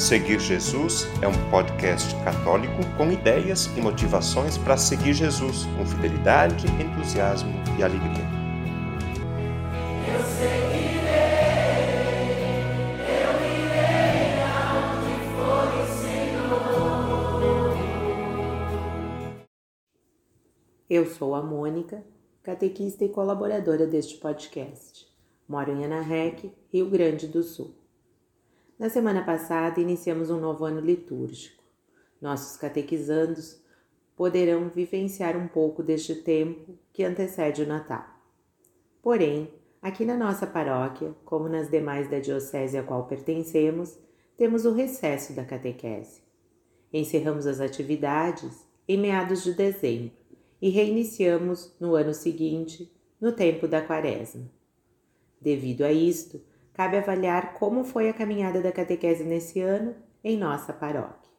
Seguir Jesus é um podcast católico com ideias e motivações para seguir Jesus com fidelidade, entusiasmo e alegria. Eu seguirei, eu irei aonde for o Senhor. Eu sou a Mônica, catequista e colaboradora deste podcast. Moro em Anarrec, Rio Grande do Sul. Na semana passada, iniciamos um novo ano litúrgico. Nossos catequizandos poderão vivenciar um pouco deste tempo que antecede o Natal. Porém, aqui na nossa paróquia, como nas demais da diocese a qual pertencemos, temos o recesso da catequese. Encerramos as atividades em meados de dezembro e reiniciamos no ano seguinte, no tempo da quaresma. Devido a isto, cabe avaliar como foi a caminhada da catequese nesse ano em nossa paróquia.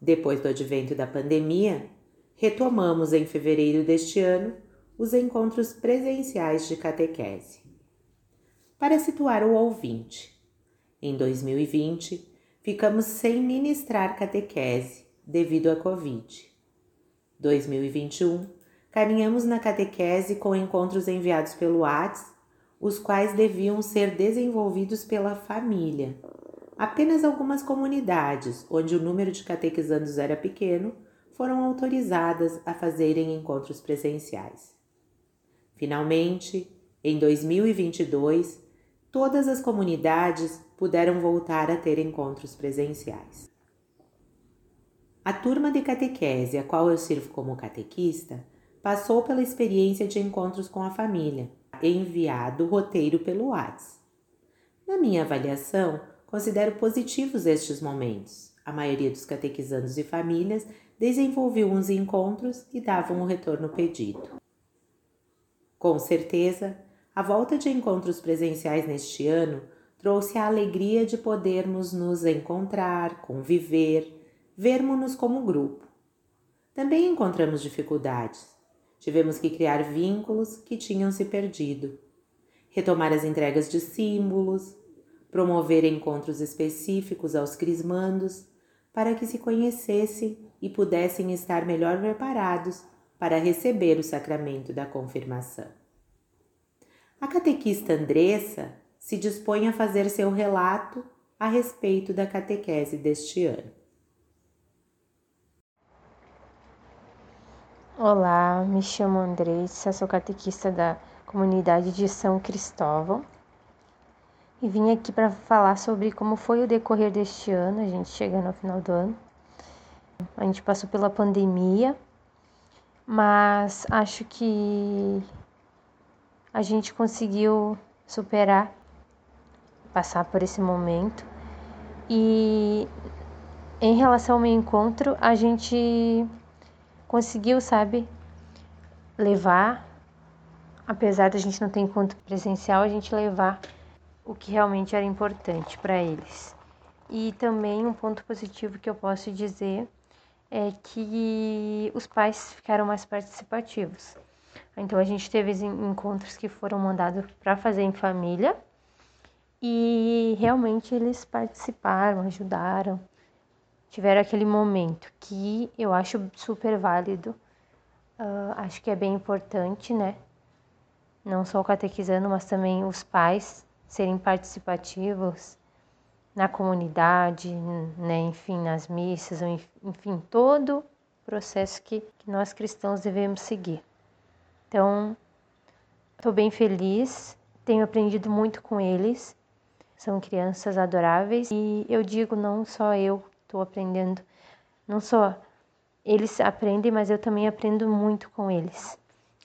Depois do advento da pandemia, retomamos em fevereiro deste ano os encontros presenciais de catequese. Para situar o ouvinte, em 2020 ficamos sem ministrar catequese devido à Covid. 2021 caminhamos na catequese com encontros enviados pelo WhatsApp os quais deviam ser desenvolvidos pela família. Apenas algumas comunidades, onde o número de catequizandos era pequeno, foram autorizadas a fazerem encontros presenciais. Finalmente, em 2022, todas as comunidades puderam voltar a ter encontros presenciais. A turma de catequese, a qual eu sirvo como catequista, passou pela experiência de encontros com a família enviado o roteiro pelo WhatsApp. Na minha avaliação, considero positivos estes momentos. A maioria dos catequizandos e famílias desenvolveu uns encontros e davam o retorno pedido. Com certeza, a volta de encontros presenciais neste ano trouxe a alegria de podermos nos encontrar, conviver, vermos-nos como grupo. Também encontramos dificuldades, Tivemos que criar vínculos que tinham se perdido, retomar as entregas de símbolos, promover encontros específicos aos crismandos para que se conhecessem e pudessem estar melhor preparados para receber o sacramento da confirmação. A catequista Andressa se dispõe a fazer seu relato a respeito da catequese deste ano. Olá, me chamo Andressa, sou catequista da comunidade de São Cristóvão e vim aqui para falar sobre como foi o decorrer deste ano, a gente chegando ao final do ano. A gente passou pela pandemia, mas acho que a gente conseguiu superar, passar por esse momento. E em relação ao meu encontro, a gente conseguiu, sabe, levar, apesar da gente não ter encontro presencial, a gente levar o que realmente era importante para eles. E também um ponto positivo que eu posso dizer é que os pais ficaram mais participativos. Então a gente teve encontros que foram mandados para fazer em família e realmente eles participaram, ajudaram tiveram aquele momento que eu acho super válido, uh, acho que é bem importante, né? Não só o catequizando, mas também os pais serem participativos na comunidade, né? enfim, nas missas, enfim, todo o processo que, que nós cristãos devemos seguir. Então, estou bem feliz, tenho aprendido muito com eles, são crianças adoráveis e eu digo não só eu estou aprendendo. Não só eles aprendem, mas eu também aprendo muito com eles.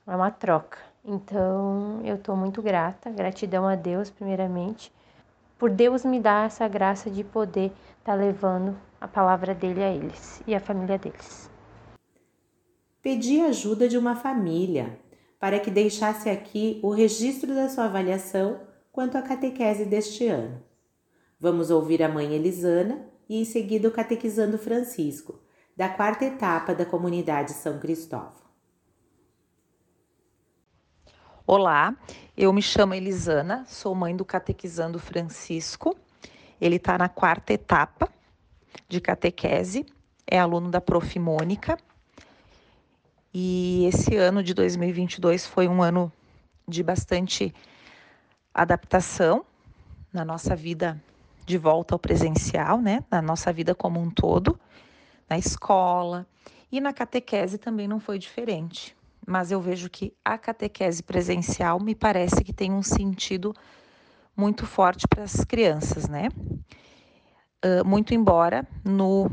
É uma troca. Então, eu estou muito grata, gratidão a Deus, primeiramente, por Deus me dar essa graça de poder estar tá levando a palavra dele a eles e a família deles. Pedi ajuda de uma família para que deixasse aqui o registro da sua avaliação quanto à catequese deste ano. Vamos ouvir a mãe Elisana e em seguida o Catequizando Francisco, da quarta etapa da comunidade São Cristóvão. Olá, eu me chamo Elisana, sou mãe do Catequizando Francisco Ele está na quarta etapa de catequese, é aluno da Prof. Mônica. E esse ano de 2022 foi um ano de bastante adaptação na nossa vida de volta ao presencial, né? Na nossa vida como um todo, na escola e na catequese também não foi diferente. Mas eu vejo que a catequese presencial me parece que tem um sentido muito forte para as crianças, né? Uh, muito embora no,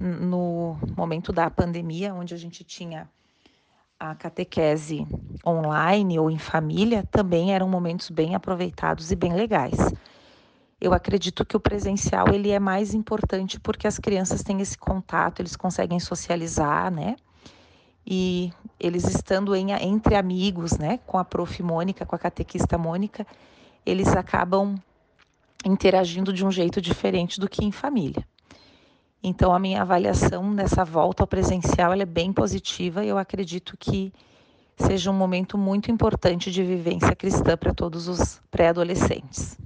no momento da pandemia, onde a gente tinha a catequese online ou em família, também eram momentos bem aproveitados e bem legais. Eu acredito que o presencial ele é mais importante porque as crianças têm esse contato, eles conseguem socializar, né? E eles estando em, entre amigos, né, com a prof Mônica, com a catequista Mônica, eles acabam interagindo de um jeito diferente do que em família. Então, a minha avaliação nessa volta ao presencial é bem positiva e eu acredito que seja um momento muito importante de vivência cristã para todos os pré-adolescentes.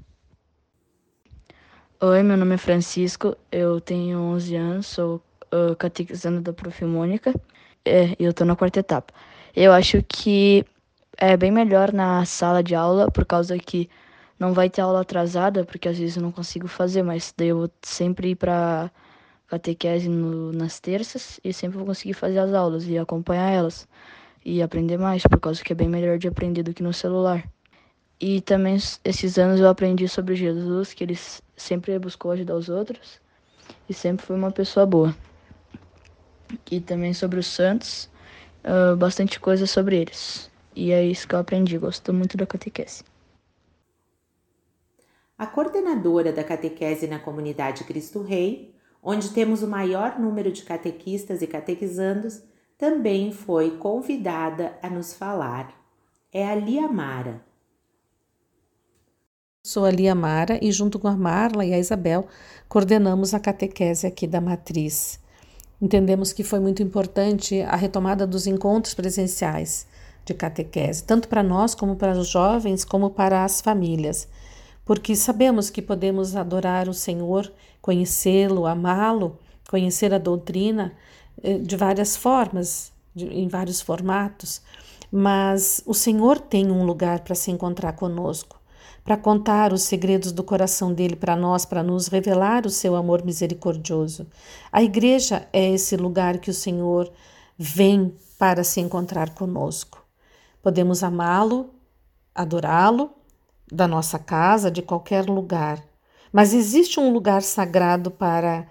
Oi, meu nome é Francisco, eu tenho 11 anos, sou uh, catequizando da Prof. Mônica é, e eu estou na quarta etapa. Eu acho que é bem melhor na sala de aula, por causa que não vai ter aula atrasada, porque às vezes eu não consigo fazer, mas daí eu vou sempre ir para catequese no, nas terças e sempre vou conseguir fazer as aulas e acompanhar elas e aprender mais, por causa que é bem melhor de aprender do que no celular. E também esses anos eu aprendi sobre Jesus, que ele sempre buscou ajudar os outros e sempre foi uma pessoa boa. E também sobre os santos, uh, bastante coisa sobre eles. E é isso que eu aprendi, gosto muito da catequese. A coordenadora da catequese na comunidade Cristo Rei, onde temos o maior número de catequistas e catequizandos, também foi convidada a nos falar. É a Lia Mara. Sou a Lia Mara e, junto com a Marla e a Isabel, coordenamos a catequese aqui da Matriz. Entendemos que foi muito importante a retomada dos encontros presenciais de catequese, tanto para nós, como para os jovens, como para as famílias. Porque sabemos que podemos adorar o Senhor, conhecê-lo, amá-lo, conhecer a doutrina eh, de várias formas, de, em vários formatos, mas o Senhor tem um lugar para se encontrar conosco, para contar os segredos do coração dele para nós, para nos revelar o seu amor misericordioso. A igreja é esse lugar que o Senhor vem para se encontrar conosco. Podemos amá-lo, adorá-lo da nossa casa, de qualquer lugar. Mas existe um lugar sagrado para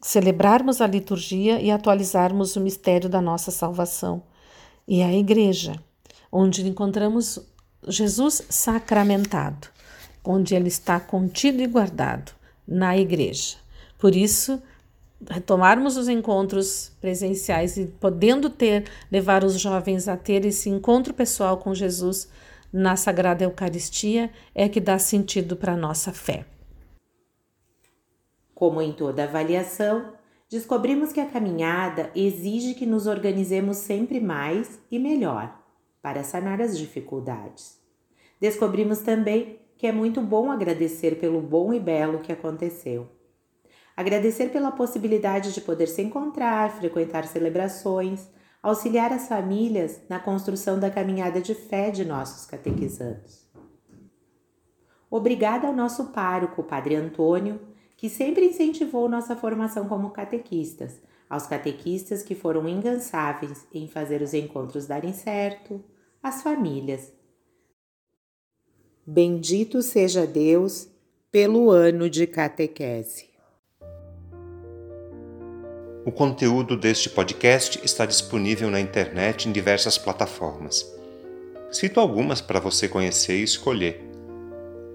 celebrarmos a liturgia e atualizarmos o mistério da nossa salvação. E é a igreja, onde encontramos Jesus sacramentado, onde ele está contido e guardado na igreja. Por isso, retomarmos os encontros presenciais e podendo ter levar os jovens a ter esse encontro pessoal com Jesus na Sagrada Eucaristia é que dá sentido para a nossa fé. Como em toda avaliação, descobrimos que a caminhada exige que nos organizemos sempre mais e melhor para sanar as dificuldades. Descobrimos também que é muito bom agradecer pelo bom e belo que aconteceu. Agradecer pela possibilidade de poder se encontrar, frequentar celebrações, auxiliar as famílias na construção da caminhada de fé de nossos catequizandos. Obrigada ao nosso pároco, Padre Antônio, que sempre incentivou nossa formação como catequistas, aos catequistas que foram incansáveis em fazer os encontros darem certo, às famílias. Bendito seja Deus pelo ano de catequese. O conteúdo deste podcast está disponível na internet em diversas plataformas. Cito algumas para você conhecer e escolher: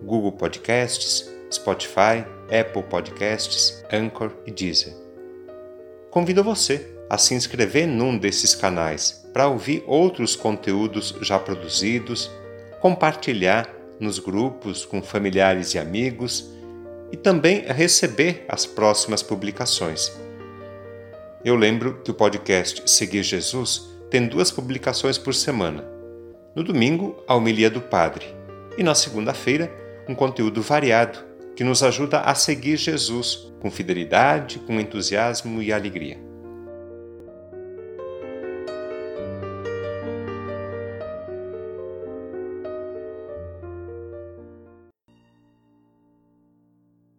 Google Podcasts, Spotify, Apple Podcasts, Anchor e Deezer. Convido você a se inscrever num desses canais para ouvir outros conteúdos já produzidos, compartilhar nos grupos com familiares e amigos e também receber as próximas publicações. Eu lembro que o podcast Seguir Jesus tem duas publicações por semana. No domingo, a homilia do Padre, e na segunda-feira, um conteúdo variado, que nos ajuda a seguir Jesus com fidelidade, com entusiasmo e alegria.